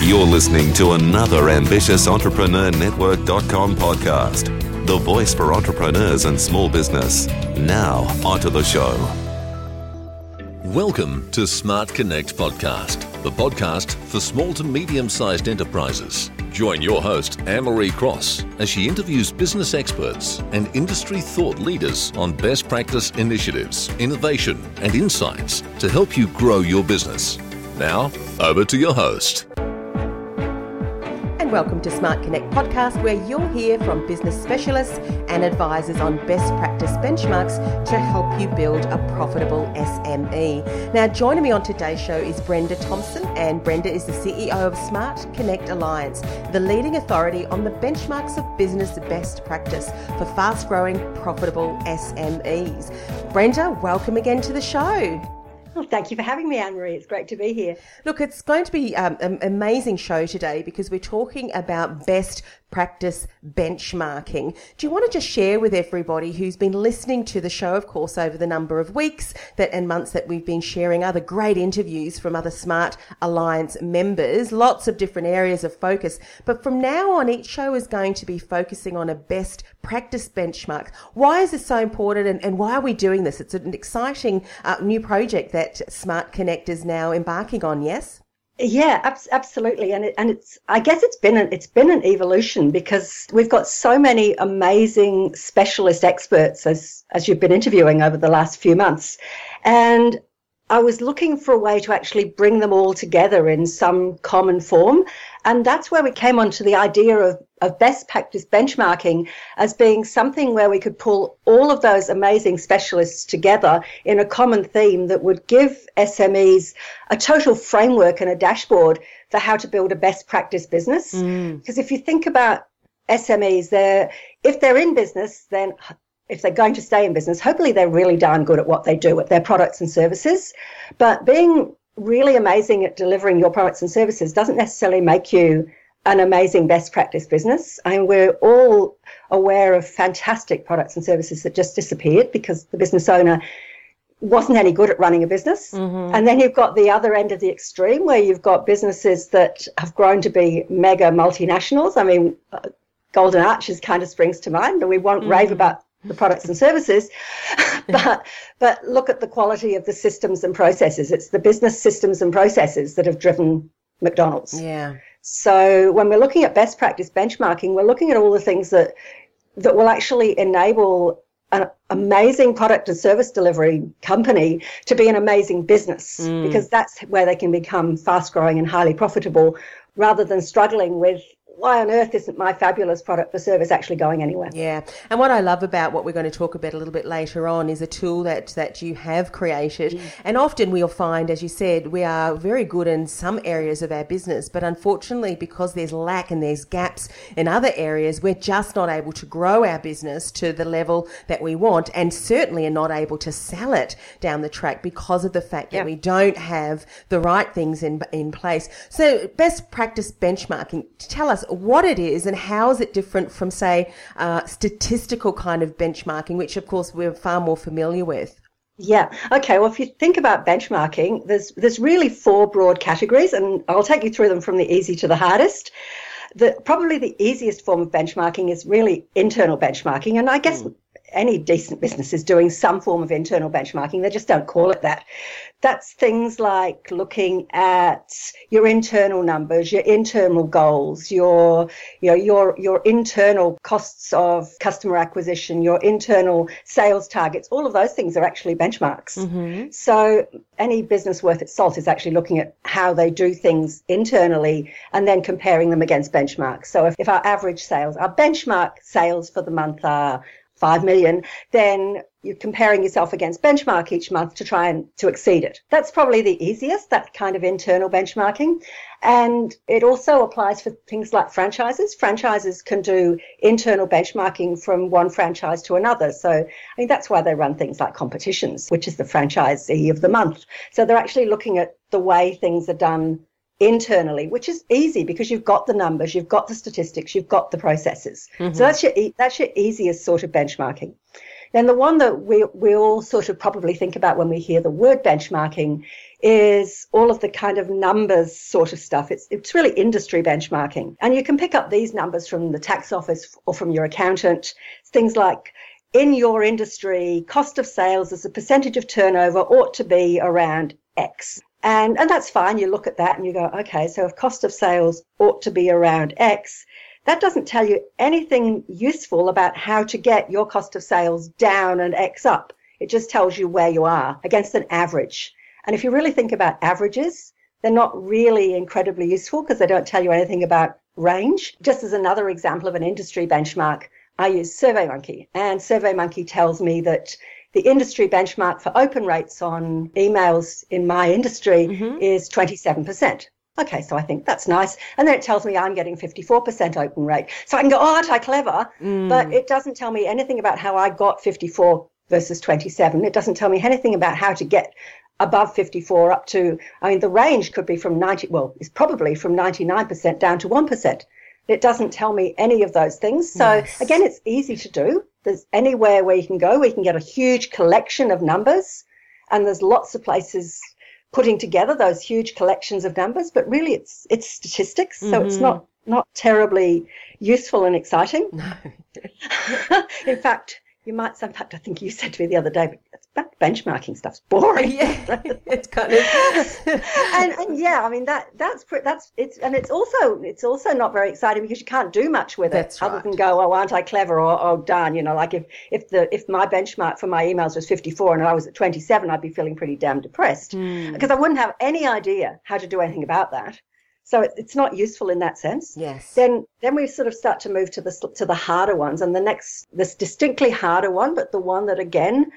You're listening to another ambitious Entrepreneur Network.com podcast, the voice for entrepreneurs and small business. Now, onto the show. Welcome to Smart Connect Podcast, the podcast for small to medium sized enterprises. Join your host, Anne Marie Cross, as she interviews business experts and industry thought leaders on best practice initiatives, innovation, and insights to help you grow your business. Now, over to your host. Welcome to Smart Connect podcast, where you'll hear from business specialists and advisors on best practice benchmarks to help you build a profitable SME. Now, joining me on today's show is Brenda Thompson, and Brenda is the CEO of Smart Connect Alliance, the leading authority on the benchmarks of business best practice for fast growing, profitable SMEs. Brenda, welcome again to the show. Well, thank you for having me, Anne Marie. It's great to be here. Look, it's going to be um, an amazing show today because we're talking about best practice benchmarking. Do you want to just share with everybody who's been listening to the show, of course, over the number of weeks that and months that we've been sharing other great interviews from other Smart Alliance members, lots of different areas of focus. But from now on, each show is going to be focusing on a best practice benchmark. Why is this so important and, and why are we doing this? It's an exciting uh, new project that Smart Connect is now embarking on, yes? Yeah, ab- absolutely, and it, and it's I guess it's been an, it's been an evolution because we've got so many amazing specialist experts as as you've been interviewing over the last few months, and I was looking for a way to actually bring them all together in some common form. And that's where we came onto the idea of, of best practice benchmarking as being something where we could pull all of those amazing specialists together in a common theme that would give SMEs a total framework and a dashboard for how to build a best practice business. Mm. Because if you think about SMEs, they're, if they're in business, then if they're going to stay in business, hopefully they're really darn good at what they do, at their products and services. But being really amazing at delivering your products and services doesn't necessarily make you an amazing best practice business. I mean, we're all aware of fantastic products and services that just disappeared because the business owner wasn't any good at running a business. Mm-hmm. And then you've got the other end of the extreme where you've got businesses that have grown to be mega multinationals. I mean, uh, Golden Arches kind of springs to mind, and we won't mm-hmm. rave about the products and services, but but look at the quality of the systems and processes. It's the business systems and processes that have driven McDonald's. Yeah. So when we're looking at best practice benchmarking, we're looking at all the things that that will actually enable an amazing product and service delivery company to be an amazing business mm. because that's where they can become fast growing and highly profitable rather than struggling with why on earth isn't my fabulous product for service actually going anywhere? Yeah, and what I love about what we're going to talk about a little bit later on is a tool that that you have created, mm. and often we'll find, as you said, we are very good in some areas of our business, but unfortunately, because there's lack and there's gaps in other areas, we're just not able to grow our business to the level that we want, and certainly are not able to sell it down the track because of the fact that we don't have the right things in in place. So, best practice benchmarking. Tell us what it is and how is it different from, say, uh, statistical kind of benchmarking, which of course we're far more familiar with. Yeah. Okay. Well, if you think about benchmarking, there's there's really four broad categories, and I'll take you through them from the easy to the hardest. The probably the easiest form of benchmarking is really internal benchmarking, and I guess mm any decent business is doing some form of internal benchmarking. They just don't call it that. That's things like looking at your internal numbers, your internal goals, your you know your your internal costs of customer acquisition, your internal sales targets. All of those things are actually benchmarks. Mm-hmm. So any business worth its salt is actually looking at how they do things internally and then comparing them against benchmarks. So if, if our average sales, our benchmark sales for the month are 5 million, then you're comparing yourself against benchmark each month to try and to exceed it. That's probably the easiest, that kind of internal benchmarking. And it also applies for things like franchises. Franchises can do internal benchmarking from one franchise to another. So I mean that's why they run things like competitions, which is the franchisee of the month. So they're actually looking at the way things are done internally, which is easy because you've got the numbers, you've got the statistics, you've got the processes. Mm-hmm. So that's your that's your easiest sort of benchmarking. Then the one that we we all sort of probably think about when we hear the word benchmarking is all of the kind of numbers sort of stuff. It's, it's really industry benchmarking. And you can pick up these numbers from the tax office or from your accountant. Things like in your industry, cost of sales as a percentage of turnover ought to be around X. And, and that's fine. You look at that and you go, okay, so if cost of sales ought to be around X, that doesn't tell you anything useful about how to get your cost of sales down and X up. It just tells you where you are against an average. And if you really think about averages, they're not really incredibly useful because they don't tell you anything about range. Just as another example of an industry benchmark, I use SurveyMonkey, and SurveyMonkey tells me that the industry benchmark for open rates on emails in my industry mm-hmm. is 27%. Okay, so I think that's nice. And then it tells me I'm getting 54% open rate. So I can go, oh, aren't I clever? Mm. But it doesn't tell me anything about how I got 54 versus 27. It doesn't tell me anything about how to get above 54 up to, I mean, the range could be from 90, well, it's probably from 99% down to 1%. It doesn't tell me any of those things. So yes. again, it's easy to do. There's anywhere where you can go where you can get a huge collection of numbers. And there's lots of places putting together those huge collections of numbers, but really it's it's statistics, so mm-hmm. it's not not terribly useful and exciting. No. in fact, you might say, in fact, I think you said to me the other day, but benchmarking stuff's boring. Yeah, it's kind of. and, and yeah, I mean that that's that's it's and it's also it's also not very exciting because you can't do much with that's it right. other than go, oh, aren't I clever? Or oh, darn, you know, like if if the if my benchmark for my emails was 54 and I was at 27, I'd be feeling pretty damn depressed mm. because I wouldn't have any idea how to do anything about that. So it, it's not useful in that sense. Yes. Then then we sort of start to move to the to the harder ones, and the next this distinctly harder one, but the one that again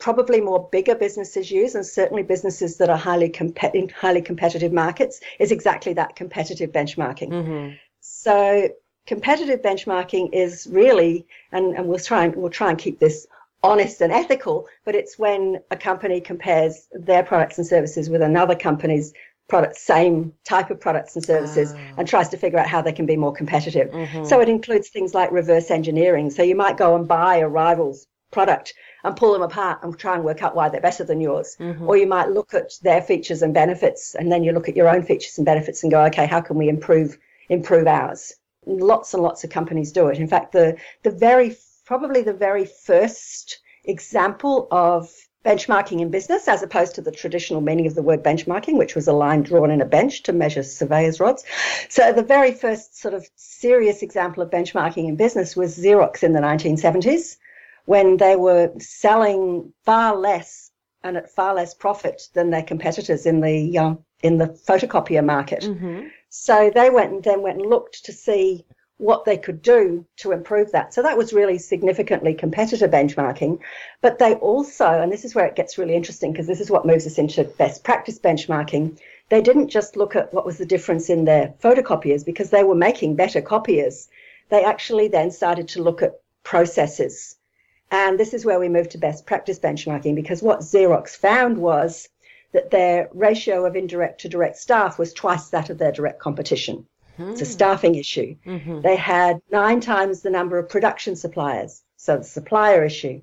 probably more bigger businesses use, and certainly businesses that are highly comp- in highly competitive markets, is exactly that competitive benchmarking. Mm-hmm. So competitive benchmarking is really, and, and we'll try and we'll try and keep this honest and ethical, but it's when a company compares their products and services with another company's product, same type of products and services, oh. and tries to figure out how they can be more competitive. Mm-hmm. So it includes things like reverse engineering. So you might go and buy a rival's product and pull them apart and try and work out why they're better than yours. Mm-hmm. Or you might look at their features and benefits, and then you look at your own features and benefits and go, okay, how can we improve improve ours? Lots and lots of companies do it. In fact, the the very probably the very first example of benchmarking in business, as opposed to the traditional meaning of the word benchmarking, which was a line drawn in a bench to measure surveyor's rods. So the very first sort of serious example of benchmarking in business was Xerox in the 1970s, when they were selling far less and at far less profit than their competitors in the uh, in the photocopier market. Mm-hmm. So they went and then went and looked to see what they could do to improve that. So that was really significantly competitor benchmarking. But they also, and this is where it gets really interesting because this is what moves us into best practice benchmarking. They didn't just look at what was the difference in their photocopiers because they were making better copiers. They actually then started to look at processes. And this is where we move to best practice benchmarking because what Xerox found was that their ratio of indirect to direct staff was twice that of their direct competition. It's a hmm. staffing issue. Mm-hmm. They had nine times the number of production suppliers, so the supplier issue.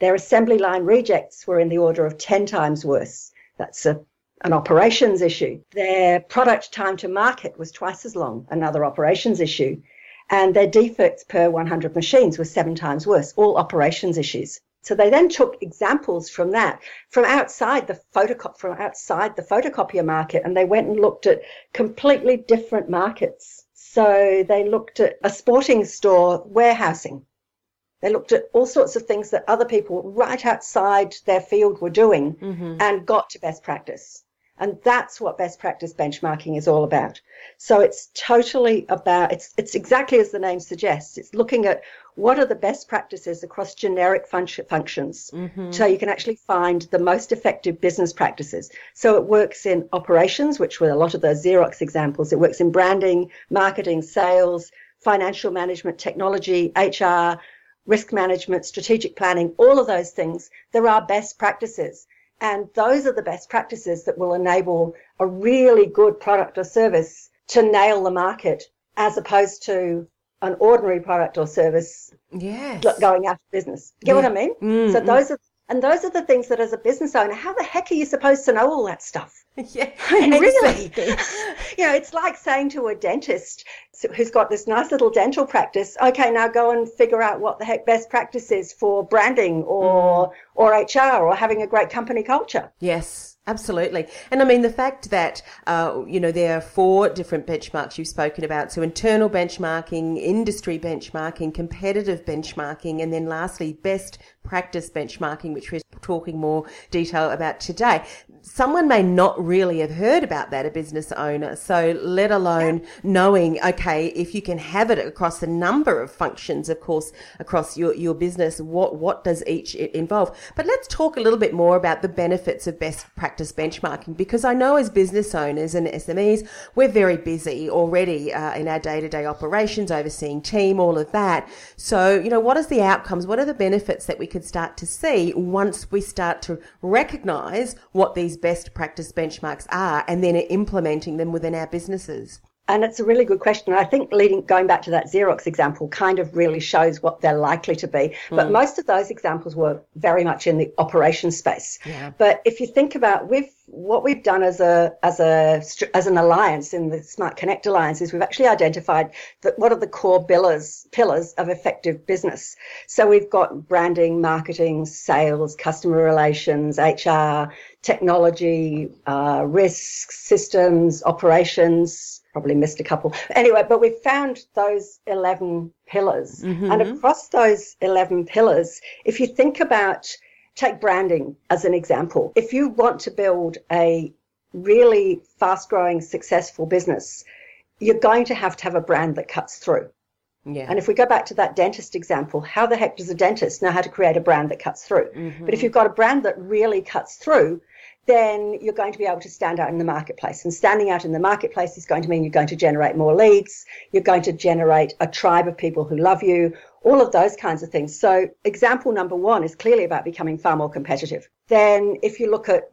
Their assembly line rejects were in the order of 10 times worse. That's a, an operations issue. Their product time to market was twice as long, another operations issue. And their defects per 100 machines were seven times worse, all operations issues. So they then took examples from that, from outside the photocop, from outside the photocopier market, and they went and looked at completely different markets. So they looked at a sporting store warehousing. They looked at all sorts of things that other people right outside their field were doing mm-hmm. and got to best practice. And that's what best practice benchmarking is all about. So it's totally about, it's, it's exactly as the name suggests. It's looking at what are the best practices across generic fun- functions. Mm-hmm. So you can actually find the most effective business practices. So it works in operations, which were a lot of those Xerox examples. It works in branding, marketing, sales, financial management, technology, HR, risk management, strategic planning, all of those things. There are best practices. And those are the best practices that will enable a really good product or service to nail the market as opposed to an ordinary product or service yes. going out of business. Get yeah. what I mean? Mm-hmm. So those are And those are the things that, as a business owner, how the heck are you supposed to know all that stuff? Yeah, I mean, really. you know, it's like saying to a dentist who's got this nice little dental practice, okay, now go and figure out what the heck best practice is for branding or mm. or HR or having a great company culture. Yes. Absolutely. And I mean, the fact that, uh, you know, there are four different benchmarks you've spoken about. So internal benchmarking, industry benchmarking, competitive benchmarking, and then lastly, best practice benchmarking, which we're talking more detail about today. Someone may not really have heard about that, a business owner. So let alone knowing, okay, if you can have it across a number of functions, of course, across your, your business, what, what does each involve? But let's talk a little bit more about the benefits of best practice benchmarking because I know as business owners and SMEs, we're very busy already uh, in our day to day operations, overseeing team, all of that. So, you know, what is the outcomes? What are the benefits that we could start to see once we start to recognize what these best practice benchmarks are and then implementing them within our businesses. And it's a really good question. I think leading going back to that Xerox example kind of really shows what they're likely to be. But mm. most of those examples were very much in the operation space. Yeah. But if you think about we've what we've done as a as a as an alliance in the Smart Connect Alliance is we've actually identified that what are the core pillars pillars of effective business. So we've got branding, marketing, sales, customer relations, HR, technology, uh, risk, systems, operations probably missed a couple. Anyway, but we've found those 11 pillars. Mm-hmm. And across those 11 pillars, if you think about, take branding as an example. If you want to build a really fast growing, successful business, you're going to have to have a brand that cuts through. Yeah. And if we go back to that dentist example, how the heck does a dentist know how to create a brand that cuts through? Mm-hmm. But if you've got a brand that really cuts through, then you're going to be able to stand out in the marketplace. And standing out in the marketplace is going to mean you're going to generate more leads, you're going to generate a tribe of people who love you, all of those kinds of things. So, example number one is clearly about becoming far more competitive. Then, if you look at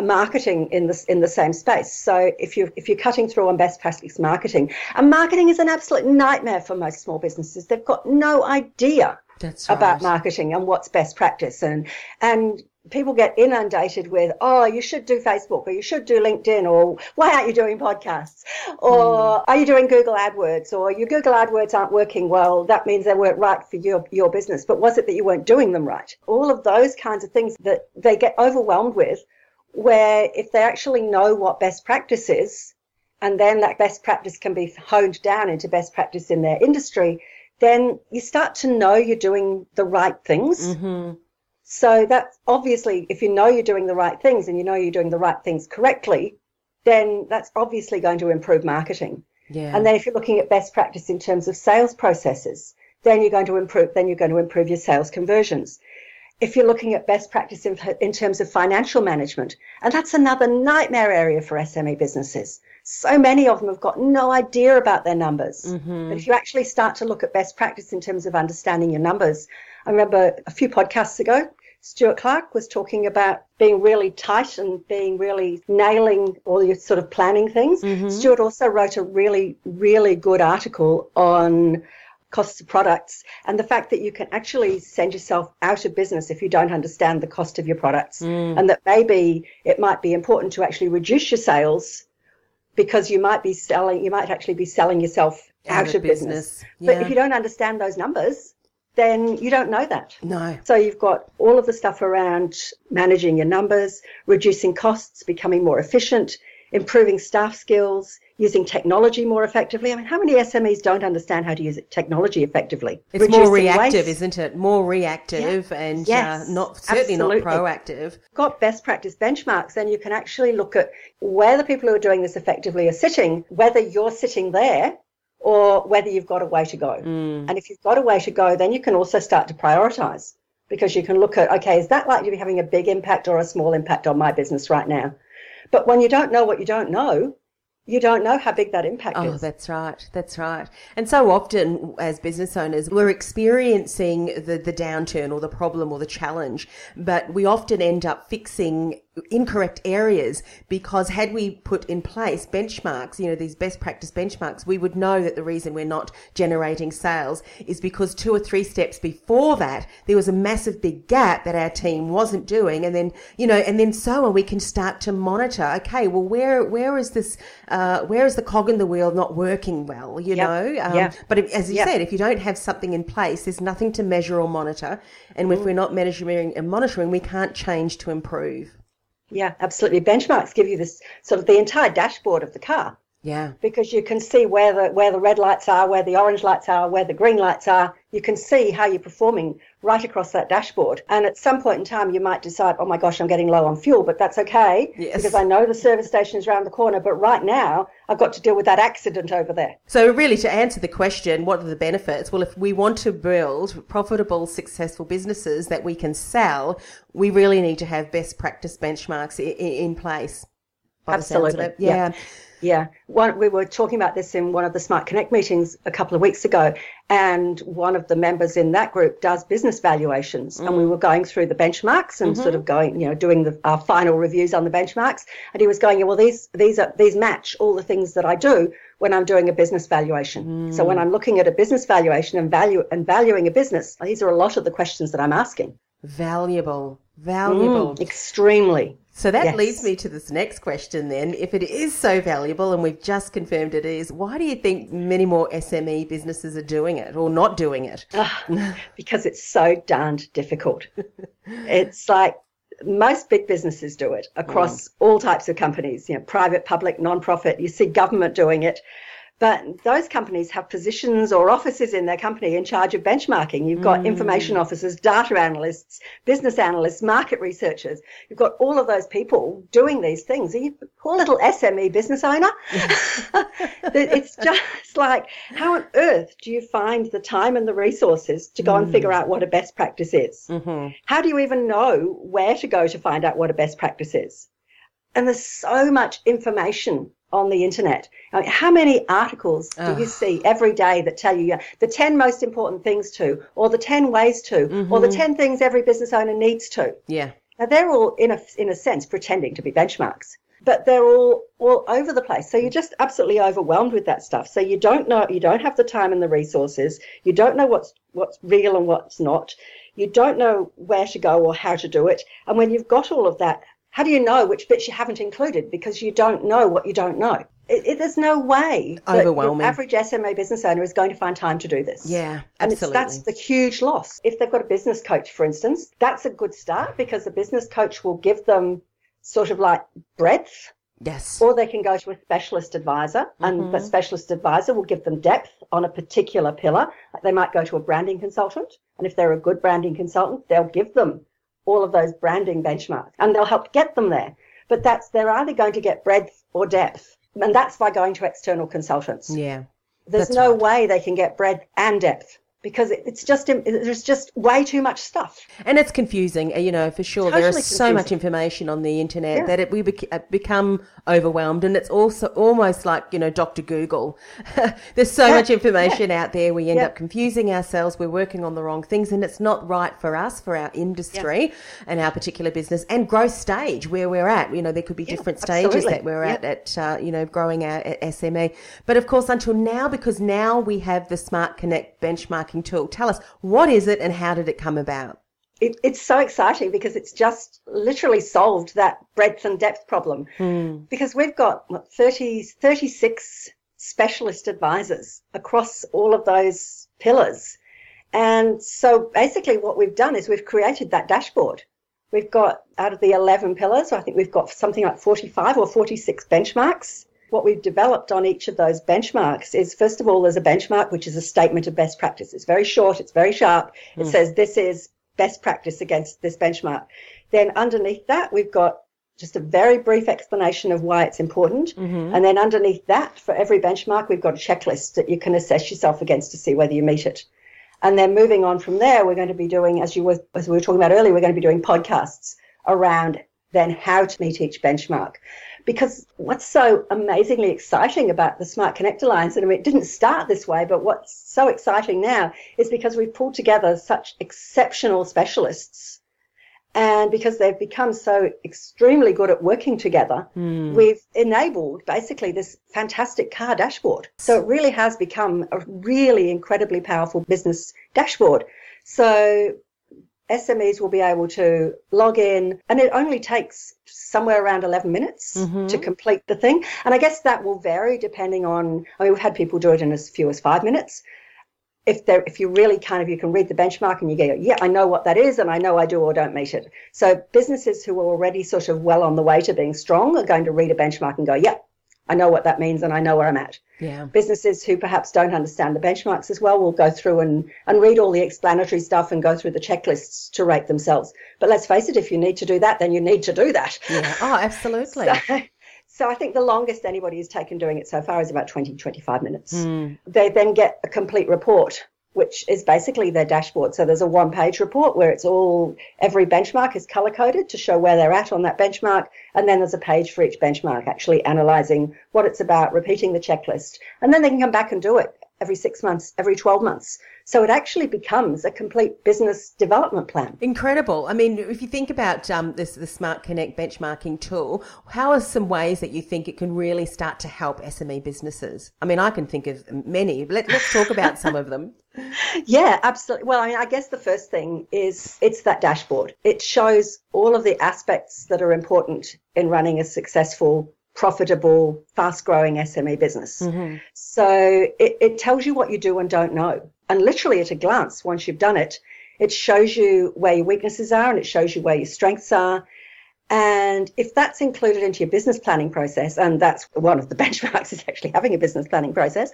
marketing in this in the same space. So if you if you're cutting through on best practice marketing, and marketing is an absolute nightmare for most small businesses. They've got no idea right. about marketing and what's best practice and and people get inundated with, oh, you should do Facebook or you should do LinkedIn or why aren't you doing podcasts or mm. are you doing Google AdWords or your Google AdWords aren't working well. That means they weren't right for your, your business. But was it that you weren't doing them right? All of those kinds of things that they get overwhelmed with where if they actually know what best practice is and then that best practice can be honed down into best practice in their industry, then you start to know you're doing the right things. Mm-hmm so that's obviously, if you know you're doing the right things and you know you're doing the right things correctly, then that's obviously going to improve marketing. Yeah. And then if you're looking at best practice in terms of sales processes, then you're going to improve, then you're going to improve your sales conversions. If you're looking at best practice in, in terms of financial management, and that's another nightmare area for SME businesses. So many of them have got no idea about their numbers. Mm-hmm. But if you actually start to look at best practice in terms of understanding your numbers, I remember a few podcasts ago, Stuart Clark was talking about being really tight and being really nailing all your sort of planning things. Mm-hmm. Stuart also wrote a really, really good article on costs of products and the fact that you can actually send yourself out of business if you don't understand the cost of your products mm. and that maybe it might be important to actually reduce your sales because you might be selling you might actually be selling yourself out, out of, business, business. Yeah. but if you don't understand those numbers then you don't know that. No. So you've got all of the stuff around managing your numbers, reducing costs, becoming more efficient, improving staff skills, using technology more effectively. I mean, how many SMEs don't understand how to use technology effectively? It's Reducing more reactive, waste. isn't it? More reactive yeah. and uh, yes, uh, not certainly absolutely. not proactive. Got best practice benchmarks, then you can actually look at where the people who are doing this effectively are sitting, whether you're sitting there or whether you've got a way to go. Mm. And if you've got a way to go, then you can also start to prioritize because you can look at, okay, is that likely to be having a big impact or a small impact on my business right now? But when you don't know what you don't know, you don't know how big that impact oh, is. Oh, that's right. That's right. And so often as business owners, we're experiencing the, the downturn or the problem or the challenge, but we often end up fixing incorrect areas because had we put in place benchmarks, you know, these best practice benchmarks, we would know that the reason we're not generating sales is because two or three steps before that, there was a massive big gap that our team wasn't doing. And then, you know, and then so on, we can start to monitor, okay, well, where, where is this, uh, where is the cog in the wheel not working well, you Yep. know? Um, Yeah. But as you Yep. said, if you don't have something in place, there's nothing to measure or monitor. And Mm. if we're not measuring and monitoring, we can't change to improve. Yeah, absolutely. Benchmarks give you this sort of the entire dashboard of the car Yeah. because you can see where the where the red lights are, where the orange lights are, where the green lights are. You can see how you're performing right across that dashboard. And at some point in time, you might decide, oh my gosh, I'm getting low on fuel, but that's okay Yes. because I know the service station is around the corner. But right now, I've got to deal with that accident over there. So, really, to answer the question, what are the benefits? Well, if we want to build profitable, successful businesses that we can sell, we really need to have best practice benchmarks i- i- in place. Absolutely. it. Yeah. Yeah, one, we were talking about this in one of the Smart Connect meetings a couple of weeks ago, and one of the members in that group does business valuations, and we mm. were going through the benchmarks and sort mm-hmm. of going, you know, doing the, our final reviews on the benchmarks, and he was going, yeah, well, these these are these match all the things that I do when I'm doing a business valuation. So when mm. I'm looking at a business valuation and value and valuing a business, these are a lot of the questions that I'm asking. Valuable. Mm, Valuable. Extremely. So that Yes. leads me to this next question then. If it is so valuable, and we've just confirmed it is, why do you think many more SME businesses are doing it or not doing it? because it's so darned difficult. it's like most big businesses do it across mm. all types of companies, you know, private, public, non-profit. You see government doing it. But those companies have positions or offices in their company in charge of benchmarking. You've got information mm. officers, data analysts, business analysts, market researchers. You've got all of those people doing these things. Are you poor little SME business owner? it's just like, how on earth do you find the time and the resources to go and mm. figure out what a best practice is? Mm-hmm. How do you even know where to go to find out what a best practice is? And there's so much information on the internet. I mean, how many articles do you see every day that tell you yeah, the 10 most important things to, or the 10 ways to, or the mm-hmm. 10 things every business owner needs to? Yeah. Now they're all in a in a sense pretending to be benchmarks, but they're all all over the place. So you're just absolutely overwhelmed with that stuff. So you don't know you don't have the time and the resources. You don't know what's what's real and what's not. You don't know where to go or how to do it. And when you've got all of that, how do you know which bits you haven't included because you don't know what you don't know? It, it, there's no way that Overwhelming. your average SMA business owner is going to find time to do this. Yeah, And absolutely. that's the huge loss. If they've got a business coach, for instance, that's a good start because the business coach will give them sort of like breadth, yes. or they can go to a specialist advisor, and the mm-hmm. specialist advisor will give them depth on a particular pillar. They might go to a branding consultant, and if they're a good branding consultant, they'll give them all of those branding benchmarks and they'll help get them there. But that's they're either going to get breadth or depth, and that's by going to external consultants yeah. there's no right. way they can get breadth and depth because it's just there's just way too much stuff. And it's confusing, uh, you know, for sure. there is Totally so much information on the internet Yeah. that it, we bec- uh, become overwhelmed, and it's also almost like you know Doctor Google. There's so Yeah, much information out there, we end Yeah. up confusing ourselves. We're working on the wrong things, and it's not right for us, for our industry, and our particular business and growth stage where we're at. You know, there could be different stages absolutely. that we're Yeah. at at uh, you know growing our uh, SME. But of course, until now, because now we have the Smart Connect tool. Tell us what is it and how did it come about? It, it's so exciting because it's just literally solved that breadth and depth problem. Hmm. Because we've got what, 30, 36 specialist advisors across all of those pillars. And so basically what we've done is we've created that dashboard. We've got out of the 11 pillars, I think we've got something like 45 or 46 benchmarks. What we've developed on each of those benchmarks is first of all, there's a benchmark which is a statement of best practice. It's very short, it's very sharp. It hmm. says this is best practice against this benchmark. Then underneath that, we've got just a very brief explanation of why it's important. Mm-hmm. And then underneath that, for every benchmark, we've got a checklist that you can assess yourself against to see whether you meet it. And then moving on from there, we're going to be doing, as you were, as we were talking about earlier, we're going to be doing podcasts around then how to meet each benchmark. Because what's so amazingly exciting about the Smart Connect Alliance, and I mean, it didn't start this way, but what's so exciting now is because we've pulled together such exceptional specialists And because they've become so extremely good at working together, mm. we've enabled basically this fantastic car dashboard. So it really has become a really incredibly powerful business dashboard. So SMEs will be able to log in, and it only takes somewhere around 11 minutes mm-hmm. to complete the thing. And I guess that will vary depending on, I mean, we've had people do it in as few as five minutes. If they're if you really kind of you can read the benchmark and you go, yeah, I know what that is, and I know I do or don't meet it. So businesses who are already sort of well on the way to being strong are going to read a benchmark and go, yeah, I know what that means and I know where I'm at. Yeah. Businesses who perhaps don't understand the benchmarks as well will go through and, and read all the explanatory stuff and go through the checklists to rate themselves. But let's face it, if you need to do that, then you need to do that. Yeah. Oh, absolutely. so, so I think the longest anybody has taken doing it so far is about 20, 25 minutes. Mm. They then get a complete report which is basically their dashboard. So there's a one page report where it's all, every benchmark is color coded to show where they're at on that benchmark. And then there's a page for each benchmark actually analyzing what it's about, repeating the checklist. And then they can come back and do it every six months, every 12 months. So it actually becomes a complete business development plan. Incredible. I mean, if you think about um, this, the Smart Connect benchmarking tool, how are some ways that you think it can really start to help SME businesses? I mean, I can think of many. Let, let's talk about some of them. Yeah, absolutely. Well, I mean, I guess the first thing is it's that dashboard. It shows all of the aspects that are important in running a successful profitable, fast growing SME business. Mm-hmm. So it, it tells you what you do and don't know. And literally at a glance, once you've done it, it shows you where your weaknesses are and it shows you where your strengths are and if that's included into your business planning process, and that's one of the benchmarks is actually having a business planning process,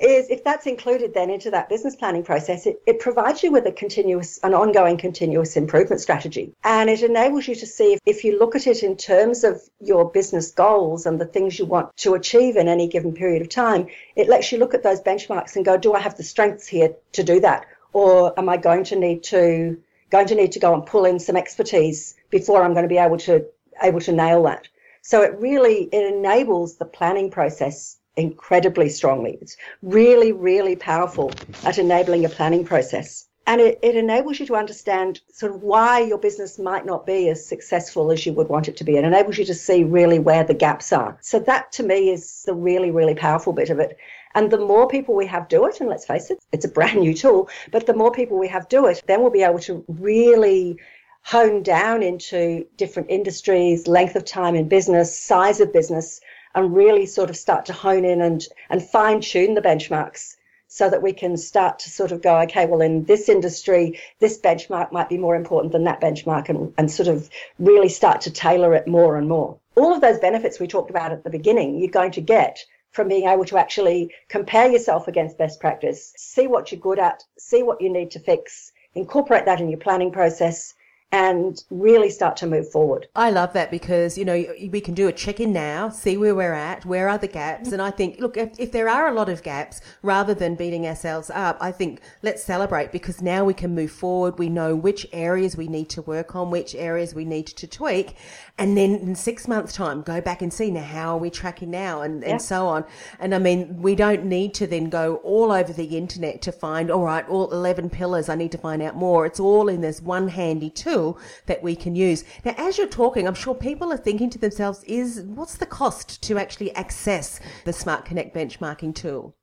is if that's included then into that business planning process, it, it provides you with a continuous, an ongoing continuous improvement strategy. And it enables you to see if, if you look at it in terms of your business goals and the things you want to achieve in any given period of time, it lets you look at those benchmarks and go, do I have the strengths here to do that? Or am I going to need to going to need to go and pull in some expertise before I'm going to be able to able to nail that. So it really it enables the planning process incredibly strongly. It's really, really powerful at enabling a planning process. And it, it enables you to understand sort of why your business might not be as successful as you would want it to be. It enables you to see really where the gaps are. So that to me is the really, really powerful bit of it. And the more people we have do it, and let's face it, it's a brand new tool, but the more people we have do it, then we'll be able to really hone down into different industries, length of time in business, size of business, and really sort of start to hone in and, and fine tune the benchmarks so that we can start to sort of go, okay, well, in this industry, this benchmark might be more important than that benchmark and, and sort of really start to tailor it more and more. All of those benefits we talked about at the beginning, you're going to get from being able to actually compare yourself against best practice, see what you're good at, see what you need to fix, incorporate that in your planning process, and really start to move forward. I love that because, you know, we can do a check in now, see where we're at, where are the gaps. And I think, look, if, if, there are a lot of gaps, rather than beating ourselves up, I think let's celebrate because now we can move forward. We know which areas we need to work on, which areas we need to tweak. And then in six months' time, go back and see now how are we tracking now and, yeah. and so on. And I mean, we don't need to then go all over the internet to find, all right, all 11 pillars, I need to find out more. It's all in this one handy tool tool that we can use. Now, as you're talking, I'm sure people are thinking to themselves, is what's the cost to actually access the Smart Connect benchmarking tool?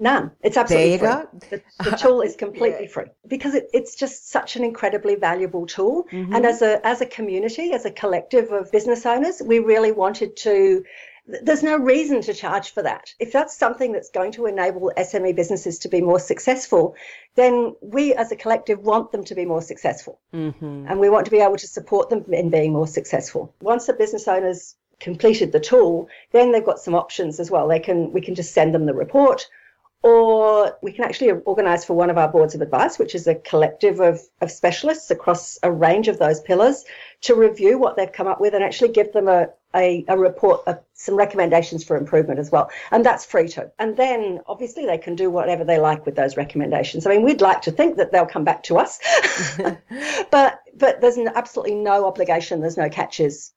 None. It's absolutely free. The, the, tool is completely yeah. free because it, it's just such an incredibly valuable tool. Mm-hmm. And as a as a community, as a collective of business owners, we really wanted to there's no reason to charge for that. If that's something that's going to enable SME businesses to be more successful, then we as a collective want them to be more successful. Mm-hmm. And we want to be able to support them in being more successful. Once the business owners completed the tool, then they've got some options as well. They can we can just send them the report or we can actually organise for one of our boards of advice, which is a collective of, of specialists across a range of those pillars, to review what they've come up with and actually give them a, a, a report, of some recommendations for improvement as well. And that's free too. And then obviously they can do whatever they like with those recommendations. I mean, we'd like to think that they'll come back to us, but but there's absolutely no obligation. There's no catches,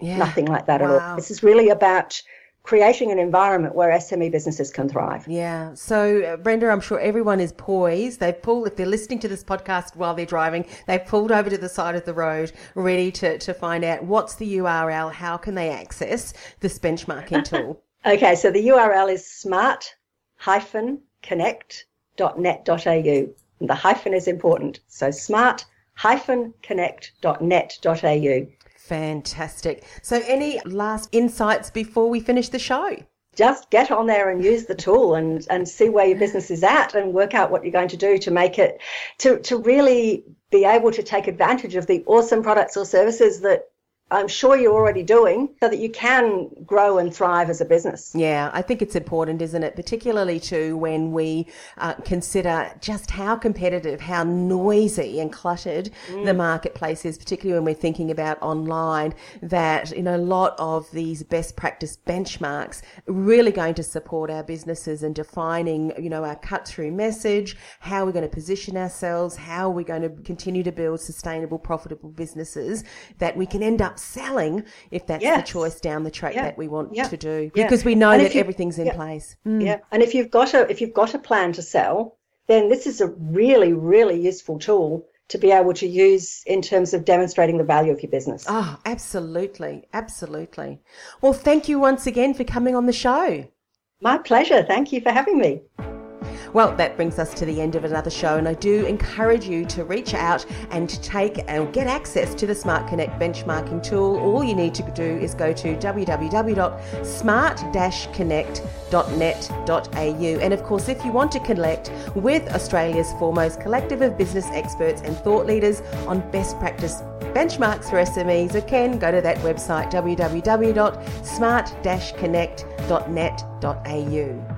yeah. nothing like that wow. at all. This is really about creating an environment where SME businesses can thrive. Yeah. So, uh, Brenda, I'm sure everyone is poised. They've pulled, if they're listening to this podcast while they're driving, they've pulled over to the side of the road ready to, to find out what's the URL, how can they access this benchmarking tool. okay. So the URL is smart connect.net.au. The hyphen is important. So smart connect.net.au. Fantastic. So, any last insights before we finish the show? Just get on there and use the tool and, and see where your business is at and work out what you're going to do to make it, to, to really be able to take advantage of the awesome products or services that I'm sure you're already doing so that you can grow and thrive as a business. Yeah, I think it's important, isn't it? Particularly too when we uh, consider just how competitive, how noisy and cluttered mm. the marketplace is, particularly when we're thinking about online, that, you know, a lot of these best practice benchmarks really going to support our businesses and defining, you know, our cut through message, how we're going to position ourselves, how we're going to continue to build sustainable, profitable businesses that we can end up selling if that's yes. the choice down the track yeah. that we want yeah. to do because we know that you, everything's in place. Mm. Yeah, and if you've got a if you've got a plan to sell, then this is a really really useful tool to be able to use in terms of demonstrating the value of your business. Oh, absolutely, absolutely. Well, thank you once again for coming on the show. My pleasure. Thank you for having me. Well, that brings us to the end of another show, and I do encourage you to reach out and take and get access to the Smart Connect benchmarking tool. All you need to do is go to www.smart-connect.net.au. And of course, if you want to connect with Australia's foremost collective of business experts and thought leaders on best practice benchmarks for SMEs, again, go to that website www.smart-connect.net.au.